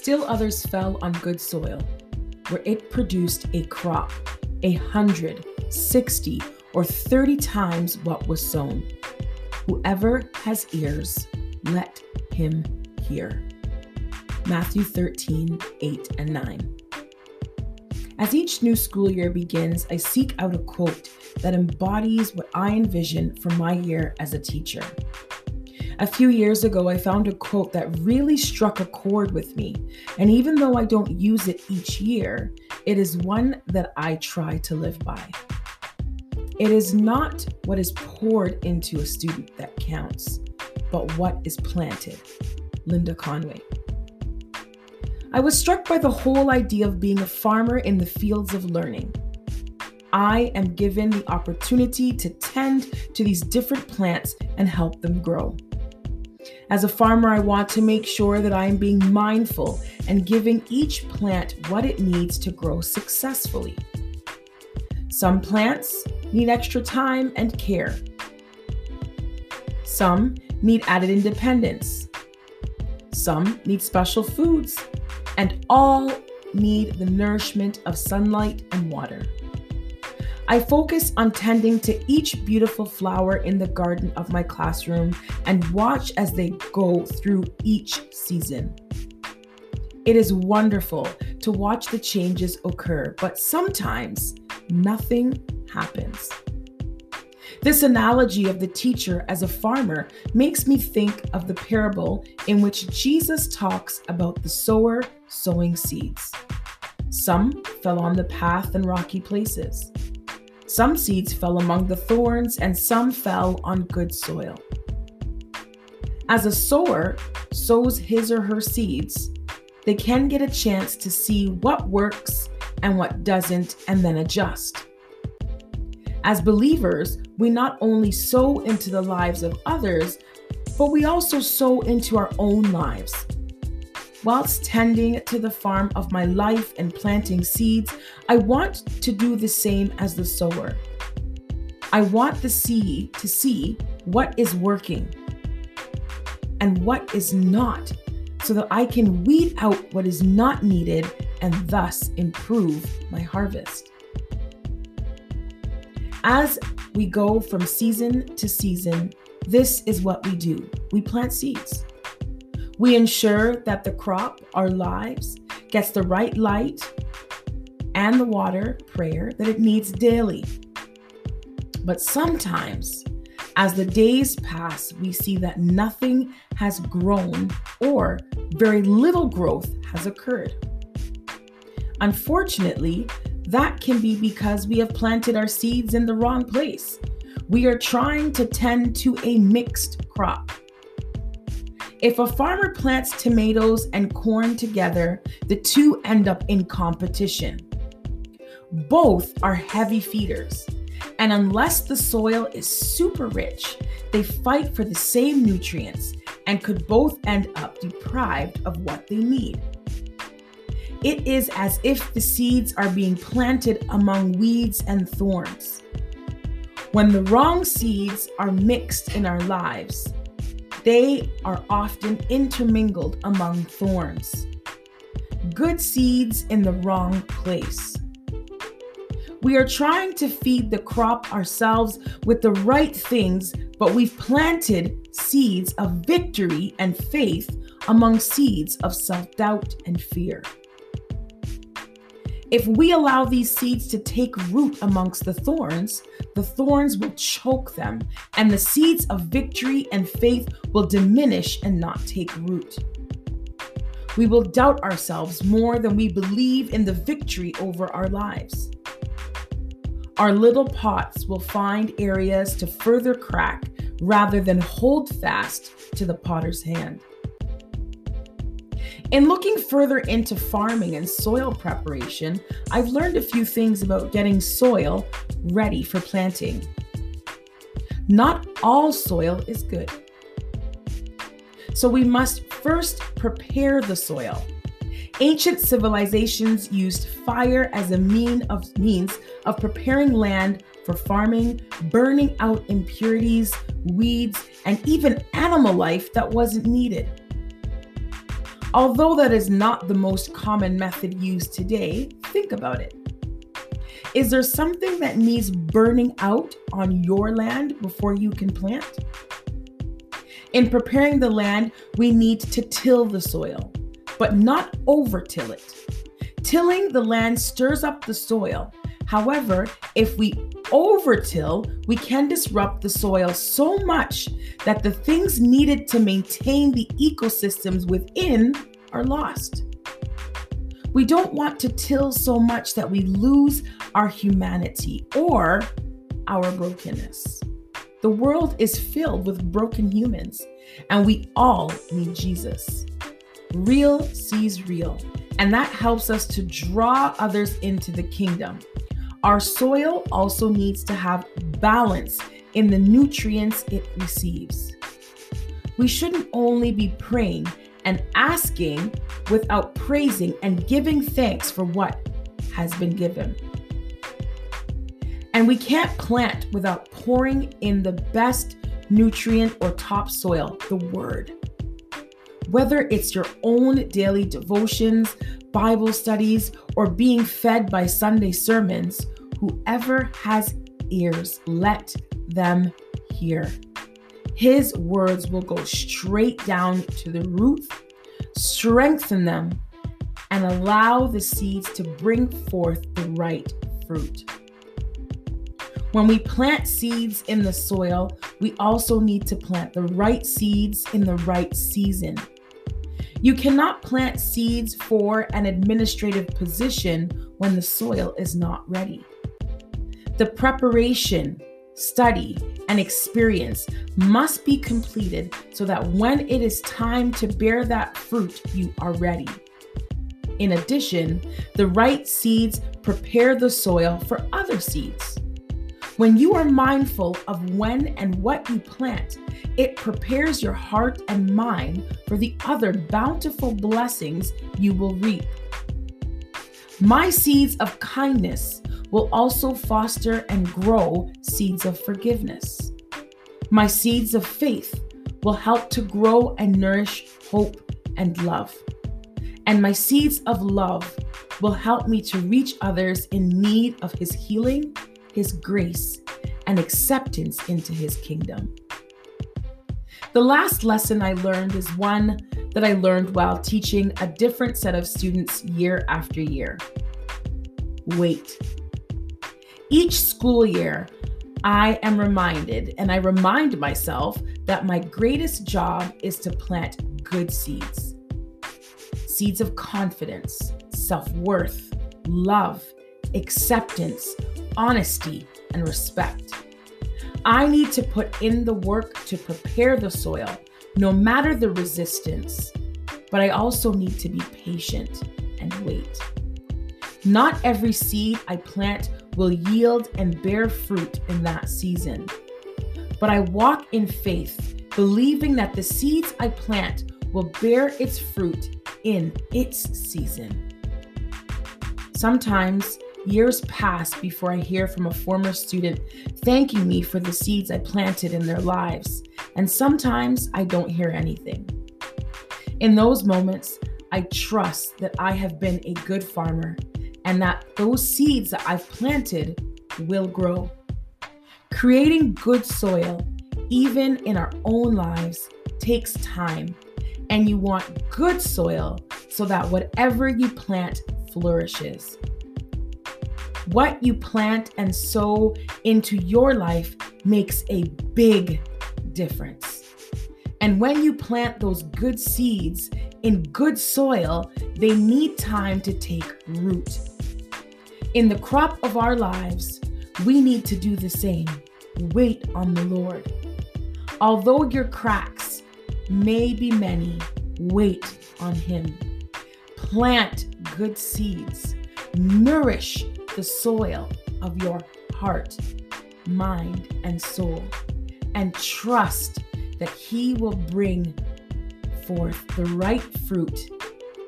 Still others fell on good soil, where it produced a crop, a hundred, sixty, or thirty times what was sown. Whoever has ears, let him hear. Matthew 13, 8 and 9. As each new school year begins, I seek out a quote that embodies what I envision for my year as a teacher. A few years ago, I found a quote that really struck a chord with me, and even though I don't use it each year, it is one that I try to live by. It is not what is poured into a student that counts, but what is planted. Linda Conway. I was struck by the whole idea of being a farmer in the fields of learning. I am given the opportunity to tend to these different plants and help them grow. As a farmer, I want to make sure that I am being mindful and giving each plant what it needs to grow successfully. Some plants need extra time and care. Some need added independence. Some need special foods, and all need the nourishment of sunlight and water. I focus on tending to each beautiful flower in the garden of my classroom and watch as they go through each season. It is wonderful to watch the changes occur, but sometimes nothing happens. This analogy of the teacher as a farmer makes me think of the parable in which Jesus talks about the sower sowing seeds. Some fell on the path and rocky places. Some seeds fell among the thorns, and some fell on good soil. As a sower sows his or her seeds, they can get a chance to see what works and what doesn't, and then adjust. As believers, we not only sow into the lives of others, but we also sow into our own lives. Whilst tending to the farm of my life and planting seeds, I want to do the same as the sower. I want the seed to see what is working and what is not, so that I can weed out what is not needed and thus improve my harvest. As we go from season to season, this is what we do we plant seeds. We ensure that the crop, our lives, gets the right light and the water, prayer, that it needs daily. But sometimes, as the days pass, we see that nothing has grown or very little growth has occurred. Unfortunately, that can be because we have planted our seeds in the wrong place. We are trying to tend to a mixed crop. If a farmer plants tomatoes and corn together, the two end up in competition. Both are heavy feeders, and unless the soil is super rich, they fight for the same nutrients and could both end up deprived of what they need. It is as if the seeds are being planted among weeds and thorns. When the wrong seeds are mixed in our lives, they are often intermingled among thorns. Good seeds in the wrong place. We are trying to feed the crop ourselves with the right things, but we've planted seeds of victory and faith among seeds of self doubt and fear. If we allow these seeds to take root amongst the thorns, the thorns will choke them, and the seeds of victory and faith will diminish and not take root. We will doubt ourselves more than we believe in the victory over our lives. Our little pots will find areas to further crack rather than hold fast to the potter's hand. In looking further into farming and soil preparation, I've learned a few things about getting soil ready for planting. Not all soil is good. So we must first prepare the soil. Ancient civilizations used fire as a mean of, means of preparing land for farming, burning out impurities, weeds, and even animal life that wasn't needed. Although that is not the most common method used today, think about it. Is there something that needs burning out on your land before you can plant? In preparing the land, we need to till the soil, but not over till it. Tilling the land stirs up the soil. However, if we overtill, we can disrupt the soil so much that the things needed to maintain the ecosystems within are lost. We don't want to till so much that we lose our humanity or our brokenness. The world is filled with broken humans, and we all need Jesus. Real sees real, and that helps us to draw others into the kingdom. Our soil also needs to have balance in the nutrients it receives. We shouldn't only be praying and asking without praising and giving thanks for what has been given. And we can't plant without pouring in the best nutrient or topsoil, the Word. Whether it's your own daily devotions, Bible studies, or being fed by Sunday sermons, whoever has ears, let them hear. His words will go straight down to the root, strengthen them, and allow the seeds to bring forth the right fruit. When we plant seeds in the soil, we also need to plant the right seeds in the right season. You cannot plant seeds for an administrative position when the soil is not ready. The preparation, study, and experience must be completed so that when it is time to bear that fruit, you are ready. In addition, the right seeds prepare the soil for other seeds. When you are mindful of when and what you plant, it prepares your heart and mind for the other bountiful blessings you will reap. My seeds of kindness will also foster and grow seeds of forgiveness. My seeds of faith will help to grow and nourish hope and love. And my seeds of love will help me to reach others in need of His healing, His grace, and acceptance into His kingdom. The last lesson I learned is one that I learned while teaching a different set of students year after year. Wait. Each school year, I am reminded and I remind myself that my greatest job is to plant good seeds seeds of confidence, self worth, love, acceptance, honesty, and respect. I need to put in the work to prepare the soil, no matter the resistance, but I also need to be patient and wait. Not every seed I plant will yield and bear fruit in that season. But I walk in faith, believing that the seeds I plant will bear its fruit in its season. Sometimes years pass before I hear from a former student thanking me for the seeds I planted in their lives, and sometimes I don't hear anything. In those moments, I trust that I have been a good farmer and that those seeds that I've planted will grow. Creating good soil, even in our own lives, takes time, and you want good soil so that whatever you plant flourishes. What you plant and sow into your life makes a big difference. And when you plant those good seeds in good soil, they need time to take root. In the crop of our lives, we need to do the same. Wait on the Lord. Although your cracks may be many, wait on Him. Plant good seeds. Nourish the soil of your heart, mind, and soul. And trust that He will bring forth the right fruit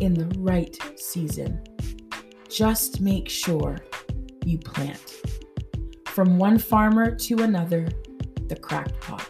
in the right season. Just make sure you plant. From one farmer to another, the cracked pot.